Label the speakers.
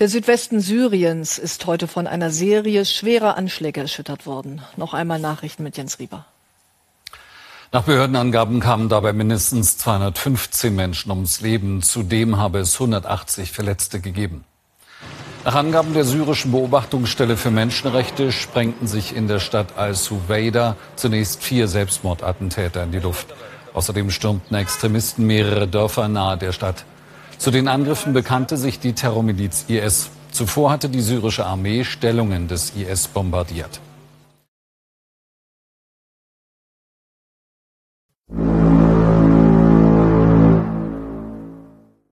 Speaker 1: Der Südwesten Syriens ist heute von einer Serie schwerer Anschläge erschüttert worden. Noch einmal Nachrichten mit Jens Rieber.
Speaker 2: Nach Behördenangaben kamen dabei mindestens 215 Menschen ums Leben. Zudem habe es 180 Verletzte gegeben. Nach Angaben der syrischen Beobachtungsstelle für Menschenrechte sprengten sich in der Stadt al-Suweida zunächst vier Selbstmordattentäter in die Luft. Außerdem stürmten Extremisten mehrere Dörfer nahe der Stadt. Zu den Angriffen bekannte sich die Terrormiliz IS. Zuvor hatte die syrische Armee Stellungen des IS bombardiert.